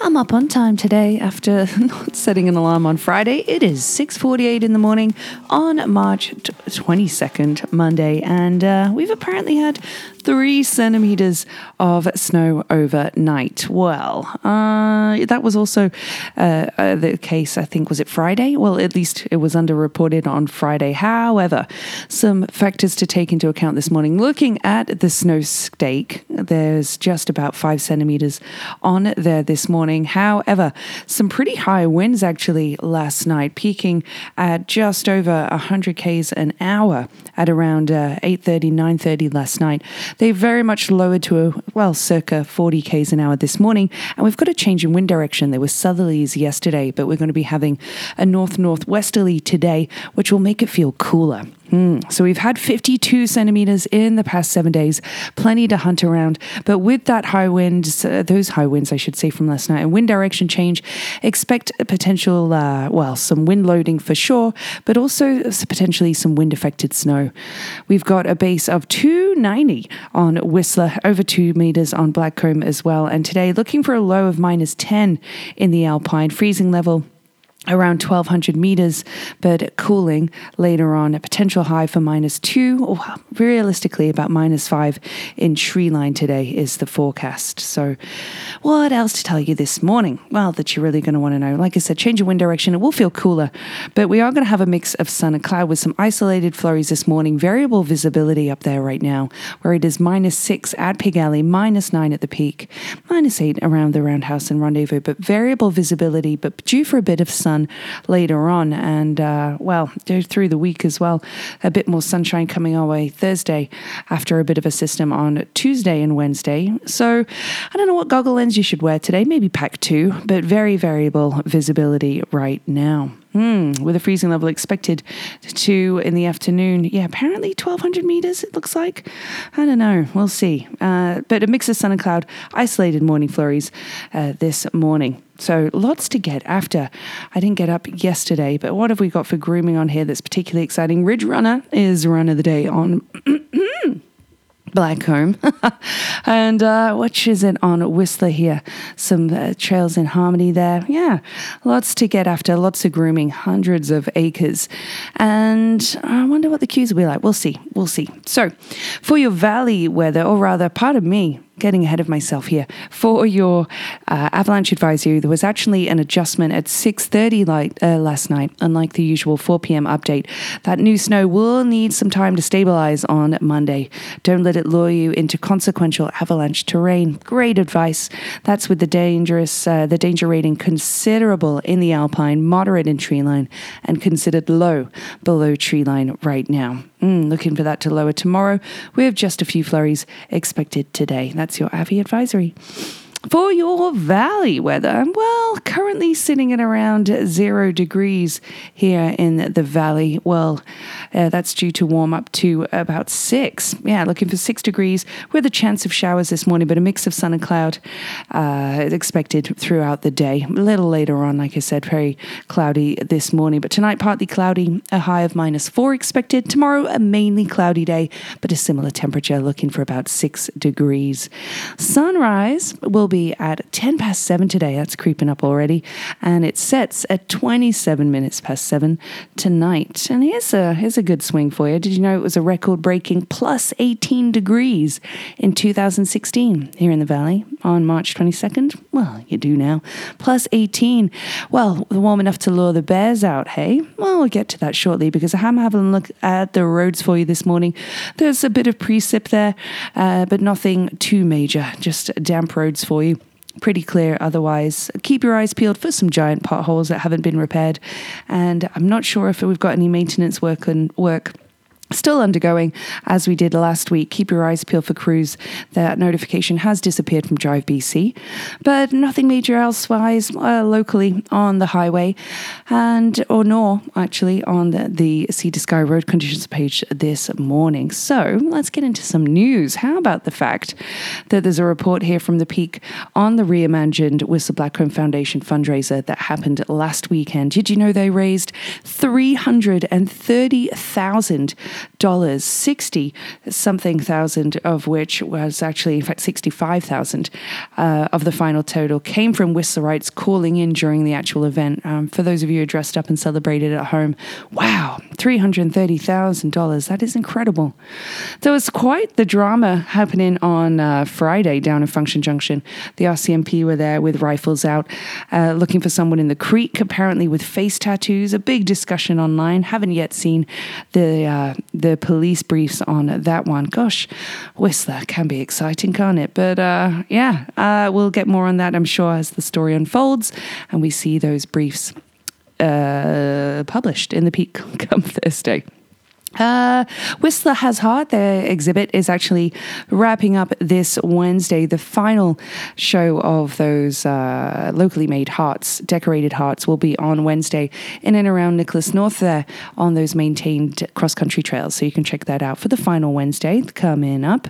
I'm up on time today after not setting an alarm on Friday. It is 6:48 in the morning on March 22nd, Monday, and uh, we've apparently had three centimeters of snow overnight. Well, uh, that was also uh, uh, the case, I think, was it Friday? Well, at least it was underreported on Friday. However, some factors to take into account this morning. Looking at the snow stake, there's just about five centimeters on there this morning. However, some pretty high winds actually last night, peaking at just over 100 k's an hour at around uh, 8:30, 9:30 last night. They very much lowered to a, well, circa 40 k's an hour this morning. And we've got a change in wind direction. There were southerlies yesterday, but we're going to be having a north northwesterly today, which will make it feel cooler. Mm. So we've had 52 centimeters in the past seven days, plenty to hunt around. But with that high wind, uh, those high winds, I should say, from last night, and wind direction change, expect a potential, uh, well, some wind loading for sure, but also potentially some wind affected snow. We've got a base of 290 on Whistler, over two meters on Blackcomb as well. And today, looking for a low of minus 10 in the Alpine, freezing level around 1200 meters, but cooling later on. A potential high for minus two, or realistically about minus five in Treeline today is the forecast. So, what else to tell you this morning? Well, that you're really going to want to know. Like I said, change of wind direction. It will feel cooler, but we are going to have a mix of sun and cloud with some isolated flurries this morning. Variable visibility up there right now, where it is minus six at Pig Alley, minus nine at the peak, minus eight around the Roundhouse and Rendezvous, but variable visibility, but due for a bit of sun later on. And uh, well, through the week as well, a bit more sunshine coming our way Thursday after a bit of a system on Tuesday and Wednesday. So I don't know what goggle lens you should wear today, maybe pack two, but very variable visibility right now. Hmm, with a freezing level expected to in the afternoon. Yeah, apparently 1200 meters, it looks like. I don't know. We'll see. Uh, but a mix of sun and cloud, isolated morning flurries uh, this morning. So lots to get after. I didn't get up yesterday, but what have we got for grooming on here that's particularly exciting? Ridge Runner is run of the day on Blackcomb. and uh, which is it on Whistler here? Some uh, trails in harmony there. Yeah, lots to get after, lots of grooming, hundreds of acres. And I wonder what the queues will be like. We'll see. We'll see. So, for your valley weather, or rather, pardon me, getting ahead of myself here. For your uh, avalanche advisory, there was actually an adjustment at 6:30 like, uh, last night, unlike the usual 4 p.m. update. That new snow will need some time to stabilize on Monday. Don't let it lure you into consequential avalanche terrain. Great advice. That's with the dangerous, uh, the danger rating considerable in the alpine, moderate in treeline, and considered low below treeline right now. Mm, looking for that to lower tomorrow. We have just a few flurries expected today. That's your Avi advisory. For your valley weather, well, currently sitting at around zero degrees here in the valley. Well, uh, that's due to warm up to about six. Yeah, looking for six degrees with a chance of showers this morning, but a mix of sun and cloud uh, expected throughout the day. A little later on, like I said, very cloudy this morning, but tonight partly cloudy, a high of minus four expected. Tomorrow, a mainly cloudy day, but a similar temperature, looking for about six degrees. Sunrise will be at 10 past 7 today. That's creeping up already. And it sets at 27 minutes past 7 tonight. And here's a, here's a good swing for you. Did you know it was a record breaking plus 18 degrees in 2016 here in the Valley on March 22nd? Well, you do now. Plus 18. Well, warm enough to lure the bears out, hey? Well, we'll get to that shortly because I'm having a look at the roads for you this morning. There's a bit of precip there, uh, but nothing too major, just damp roads for you pretty clear otherwise. Keep your eyes peeled for some giant potholes that haven't been repaired. And I'm not sure if we've got any maintenance work and work Still undergoing as we did last week. Keep your eyes peeled for crews. That notification has disappeared from Drive BC, but nothing major elsewise uh, locally on the highway and or nor actually on the, the Sea to Sky road conditions page this morning. So let's get into some news. How about the fact that there's a report here from the Pique on the reimagined Whistler Blackcomb Foundation fundraiser that happened last weekend? Did you know they raised 330,000? Dollars, sixty something thousand of which was actually, in fact, sixty-five thousand uh, of the final total came from Whistlerites calling in during the actual event. Um, for those of you who dressed up and celebrated at home, wow, three hundred thirty thousand dollars. That is incredible. There was quite the drama happening on uh, Friday down in Function Junction. The RCMP were there with rifles out, uh, looking for someone in the creek, apparently with face tattoos. A big discussion online. Haven't yet seen the uh, the police briefs on that one. Gosh, Whistler can be exciting, can't it? But uh, yeah, uh, we'll get more on that, I'm sure, as the story unfolds and we see those briefs uh, published in the Pique come Thursday. Uh, Whistler Has Heart, their exhibit, is actually wrapping up this Wednesday. The final show of those uh, locally made hearts, decorated hearts, will be on Wednesday in and around Nicklaus North there on those maintained cross country trails. So you can check that out for the final Wednesday coming up.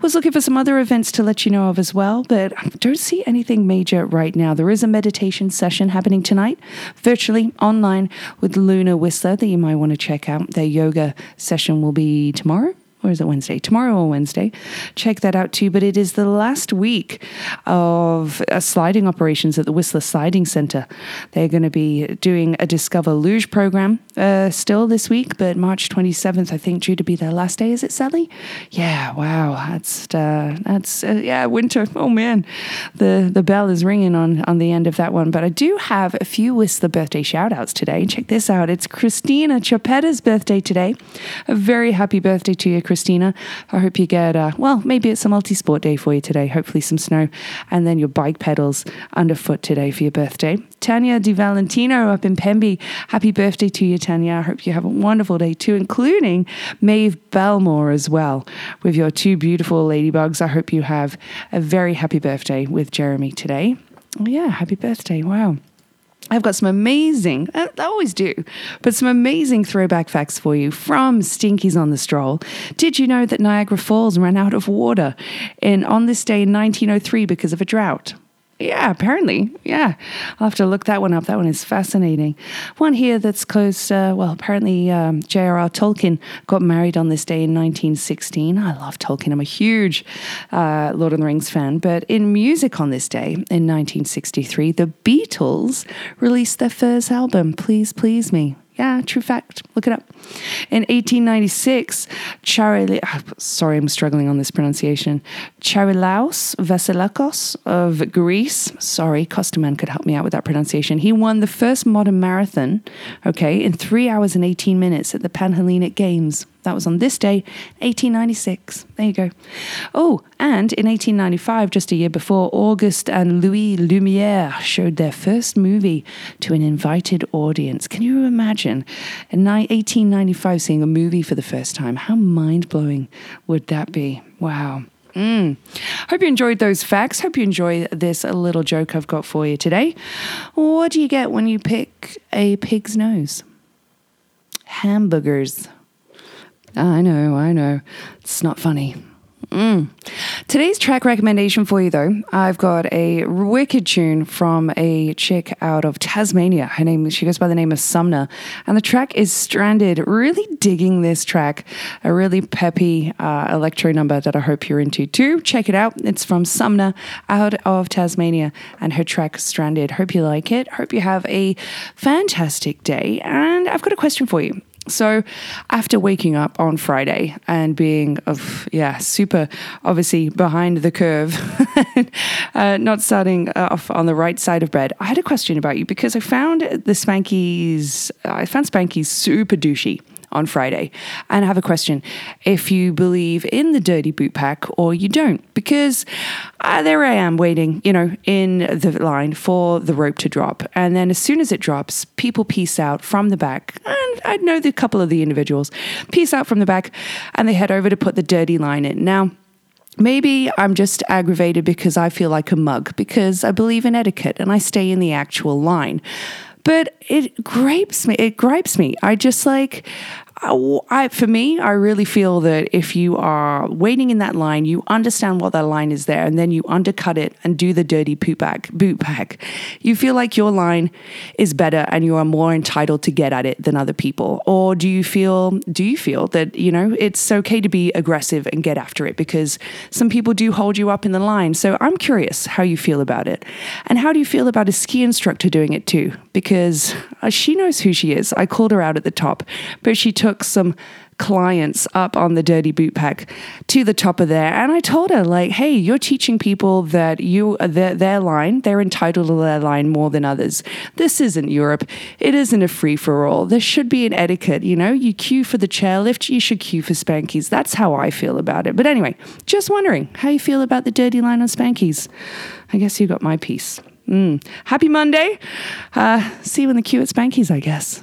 Was looking for some other events to let you know of as well, but I don't see anything major right now. There is a meditation session happening tonight, virtually online with Luna Whistler that you might want to check out. Their yoga session will be tomorrow or is it Wednesday? Tomorrow or Wednesday. Check that out too. But it is the last week of uh, sliding operations at the Whistler Sliding Centre. They're going to be doing a Discover Luge program uh, still this week, but March 27th, I think, due to be their last day. Is it, Sally? Yeah, wow. That's, uh, that's uh, yeah, winter. Oh, man. The, the bell is ringing on, on the end of that one. But I do have a few Whistler birthday shout outs today. Check this out. It's Christina Chapetta's birthday today. A very happy birthday to you, Christina. I hope you get, uh, well, maybe it's a multi sport day for you today. Hopefully, some snow, and then your bike pedals underfoot today for your birthday. Tanya Di Valentino up in Pemby. Happy birthday to you, Tanya. I hope you have a wonderful day too, including Maeve Belmore as well, with your two beautiful ladybugs. I hope you have a very happy birthday with Jeremy today. Oh, yeah, happy birthday. Wow. I've got some amazing, I always do, but some amazing throwback facts for you from Stinkies on the Stroll. Did you know that Niagara Falls ran out of water in on this day in 1903 because of a drought? Yeah, apparently. Yeah. I'll have to look that one up. That one is fascinating. One here that's close, uh, well, apparently um, J.R.R. Tolkien got married on this day in 1916. I love Tolkien. I'm a huge uh, Lord of the Rings fan. But in music on this day in 1963, the Beatles released their first album, Please Please Me. Yeah, true fact. Look it up. In 1896, Charili, ah, sorry, I'm struggling on this pronunciation. Charilaos Vasilakos of Greece, sorry, Costaman could help me out with that pronunciation. He won the first modern marathon, okay, in three hours and 18 minutes at the Panhellenic Games. That was on this day, 1896. There you go. Oh, and in 1895, just a year before, Auguste and Louis Lumiere showed their first movie to an invited audience. Can you imagine in 1895 seeing a movie for the first time? How mind blowing would that be? Wow. Mm. Hope you enjoyed those facts. Hope you enjoy this little joke I've got for you today. What do you get when you pick a pig's nose? Hamburgers. I know, I know. It's not funny. Mm. Today's track recommendation for you, though, I've got a wicked tune from a chick out of Tasmania. Her name, she goes by the name of Sumner, and the track is Stranded. Really digging this track, a really peppy uh, electro number that I hope you're into too. Check it out. It's from Sumner out of Tasmania, and her track Stranded. Hope you like it. Hope you have a fantastic day. And I've got a question for you. So, after waking up on Friday and being of yeah super obviously behind the curve, uh, not starting off on the right side of bed, I had a question about you because I found the Spanky's. I found Spanky's super douchey on Friday. And I have a question if you believe in the dirty boot pack or you don't, because uh, there I am waiting, you know, in the line for the rope to drop. And then as soon as it drops, people peace out from the back. And I know the couple of the individuals peace out from the back and they head over to put the dirty line in. Now, Maybe I'm just aggravated because I feel like a mug, because I believe in etiquette and I stay in the actual line. But it gripes me. It gripes me. I just like, I, for me, I really feel that if you are waiting in that line, you understand what that line is there, and then you undercut it and do the dirty poop back, boot back. You feel like your line is better and you are more entitled to get at it than other people, or do you feel do you feel that you know it's okay to be aggressive and get after it because some people do hold you up in the line? So I'm curious how you feel about it, and how do you feel about a ski instructor doing it too? Because uh, she knows who she is. I called her out at the top, but she took took some clients up on the dirty boot pack to the top of there. And I told her like hey you're teaching people that you their, their line they're entitled to their line more than others. This isn't Europe. It isn't a free for all there should be an etiquette you know? You queue for the chairlift you should queue for Spanky's. That's how I feel about it. But anyway just wondering how you feel about the dirty line on Spanky's. I guess you got my piece. Mm. happy Monday. Uh, see you in the queue at Spanky's I guess